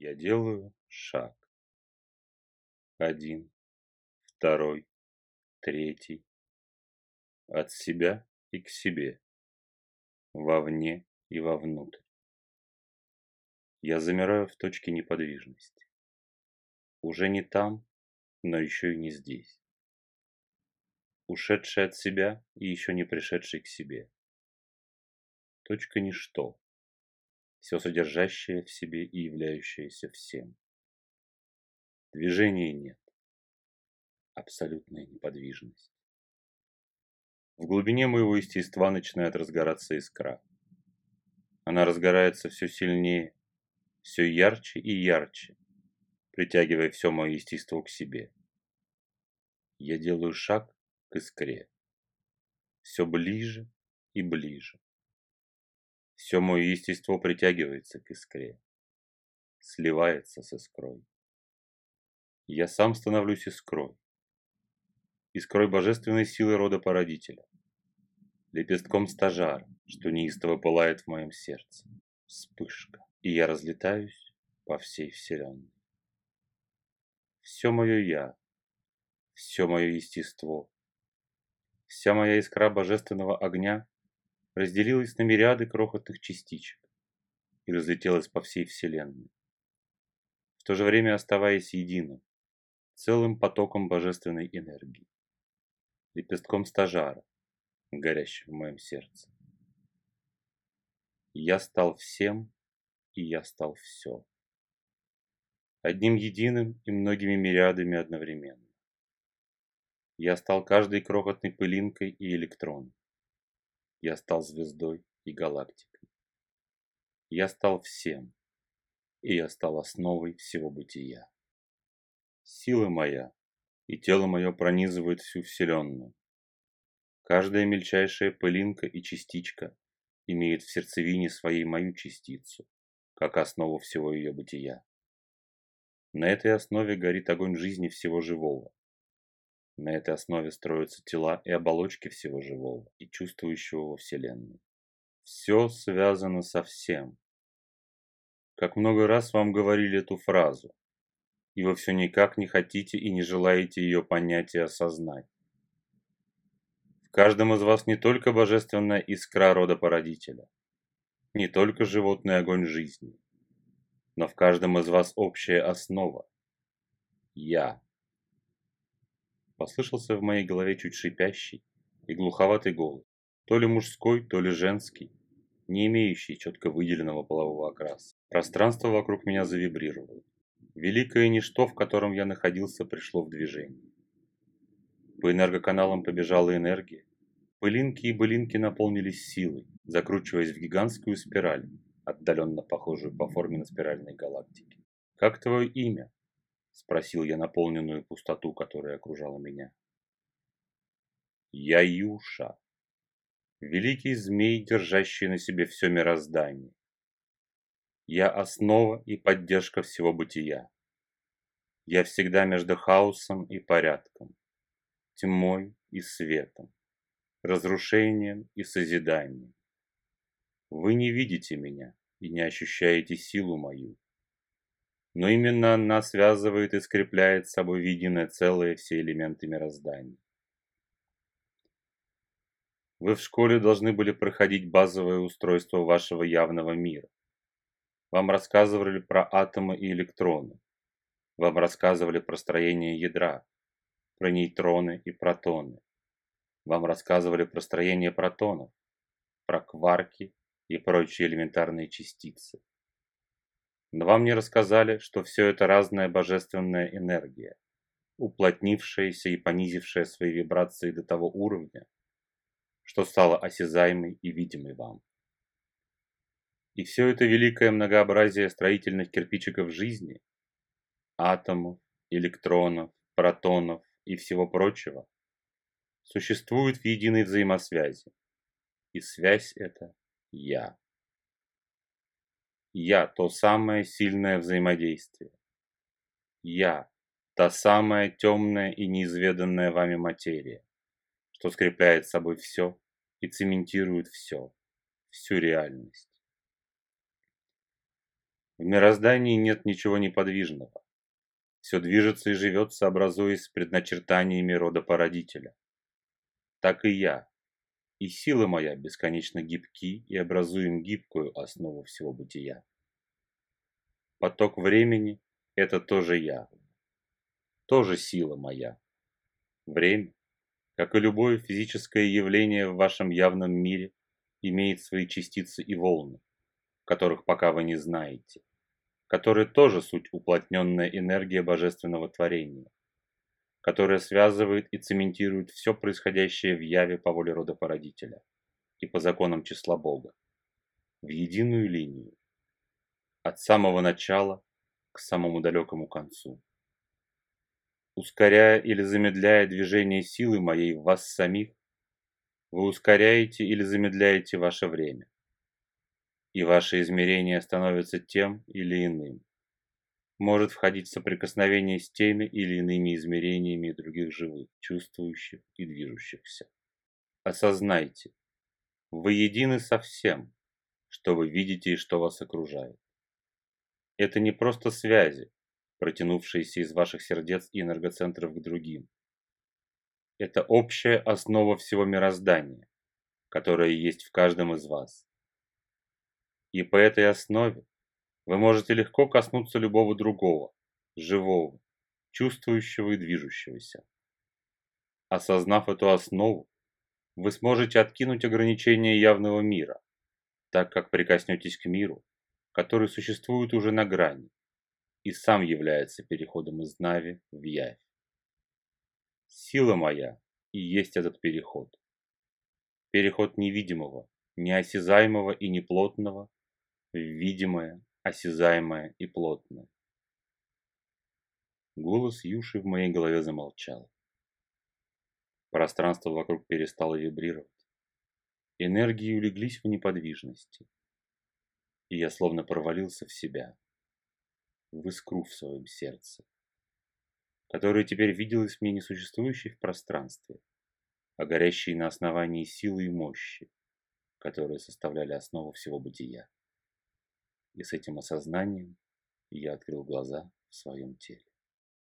Я делаю шаг. Один, второй, третий. От себя и к себе. Вовне и вовнутрь. Я замираю в точке неподвижности. Уже не там, но еще и не здесь. Ушедший от себя и еще не пришедший к себе. Точка ничто, все содержащее в себе и являющееся всем. Движения нет. Абсолютная неподвижность. В глубине моего естества начинает разгораться искра. Она разгорается все сильнее, все ярче и ярче, притягивая все мое естество к себе. Я делаю шаг к искре. Все ближе и ближе. Все мое естество притягивается к искре, сливается с искрой. Я сам становлюсь искрой, искрой божественной силы рода породителя, лепестком стажара, что неистово пылает в моем сердце. Вспышка, и я разлетаюсь по всей вселенной. Все мое «я», все мое естество, вся моя искра божественного огня разделилась на мириады крохотных частичек и разлетелась по всей Вселенной, в то же время оставаясь единым, целым потоком божественной энергии, лепестком стажара, горящим в моем сердце. Я стал всем, и я стал все. Одним единым и многими мириадами одновременно. Я стал каждой крохотной пылинкой и электроном. Я стал звездой и галактикой. Я стал всем, и я стал основой всего бытия. Сила моя и тело мое пронизывают всю Вселенную. Каждая мельчайшая пылинка и частичка имеет в сердцевине своей мою частицу, как основу всего ее бытия. На этой основе горит огонь жизни всего живого. На этой основе строятся тела и оболочки всего живого и чувствующего во Вселенной. Все связано со всем. Как много раз вам говорили эту фразу, и вы все никак не хотите и не желаете ее понять и осознать. В каждом из вас не только божественная искра рода породителя, не только животный огонь жизни, но в каждом из вас общая основа – Я. Послышался в моей голове чуть шипящий и глуховатый голос, то ли мужской, то ли женский, не имеющий четко выделенного полового окраса. Пространство вокруг меня завибрировало. Великое ничто, в котором я находился, пришло в движение. По энергоканалам побежала энергия. Пылинки и былинки наполнились силой, закручиваясь в гигантскую спираль, отдаленно похожую по форме на спиральной галактики. «Как твое имя?» Спросил я наполненную пустоту, которая окружала меня. Я Юша, великий змей, держащий на себе все мироздание. Я основа и поддержка всего бытия. Я всегда между хаосом и порядком, тьмой и светом, разрушением и созиданием. Вы не видите меня и не ощущаете силу мою, но именно она связывает и скрепляет с собой единое целое все элементы мироздания. Вы в школе должны были проходить базовое устройство вашего явного мира. Вам рассказывали про атомы и электроны. Вам рассказывали про строение ядра, про нейтроны и протоны. Вам рассказывали про строение протонов, про кварки и прочие элементарные частицы. Но вам не рассказали, что все это разная божественная энергия, уплотнившаяся и понизившая свои вибрации до того уровня, что стала осязаемой и видимой вам. И все это великое многообразие строительных кирпичиков жизни, атомов, электронов, протонов и всего прочего, существует в единой взаимосвязи. И связь это я. Я – то самое сильное взаимодействие. Я – та самая темная и неизведанная вами материя, что скрепляет собой все и цементирует все, всю реальность. В мироздании нет ничего неподвижного. Все движется и живет, сообразуясь с предначертаниями рода породителя. Так и я, и сила моя бесконечно гибки и образуем гибкую основу всего бытия. Поток времени – это тоже я, тоже сила моя. Время, как и любое физическое явление в вашем явном мире, имеет свои частицы и волны, которых пока вы не знаете, которые тоже суть уплотненная энергия божественного творения, которая связывает и цементирует все происходящее в яве по воле рода породителя и по законам числа Бога, в единую линию, от самого начала к самому далекому концу ускоряя или замедляя движение силы моей в вас самих, вы ускоряете или замедляете ваше время. И ваше измерение становится тем или иным. Может входить в соприкосновение с теми или иными измерениями других живых, чувствующих и движущихся. Осознайте, вы едины со всем, что вы видите и что вас окружает. Это не просто связи, протянувшиеся из ваших сердец и энергоцентров к другим. Это общая основа всего мироздания, которая есть в каждом из вас. И по этой основе вы можете легко коснуться любого другого, живого, чувствующего и движущегося. Осознав эту основу, вы сможете откинуть ограничения явного мира, так как прикоснетесь к миру, который существует уже на грани, и сам является переходом из Нави в Явь. Сила моя и есть этот переход. Переход невидимого, неосязаемого и неплотного в видимое, осязаемое и плотное. Голос Юши в моей голове замолчал. Пространство вокруг перестало вибрировать. Энергии улеглись в неподвижности. И я словно провалился в себя в искру в своем сердце, которая теперь виделась мне несуществующей в пространстве, а горящей на основании силы и мощи, которые составляли основу всего бытия. И с этим осознанием я открыл глаза в своем теле.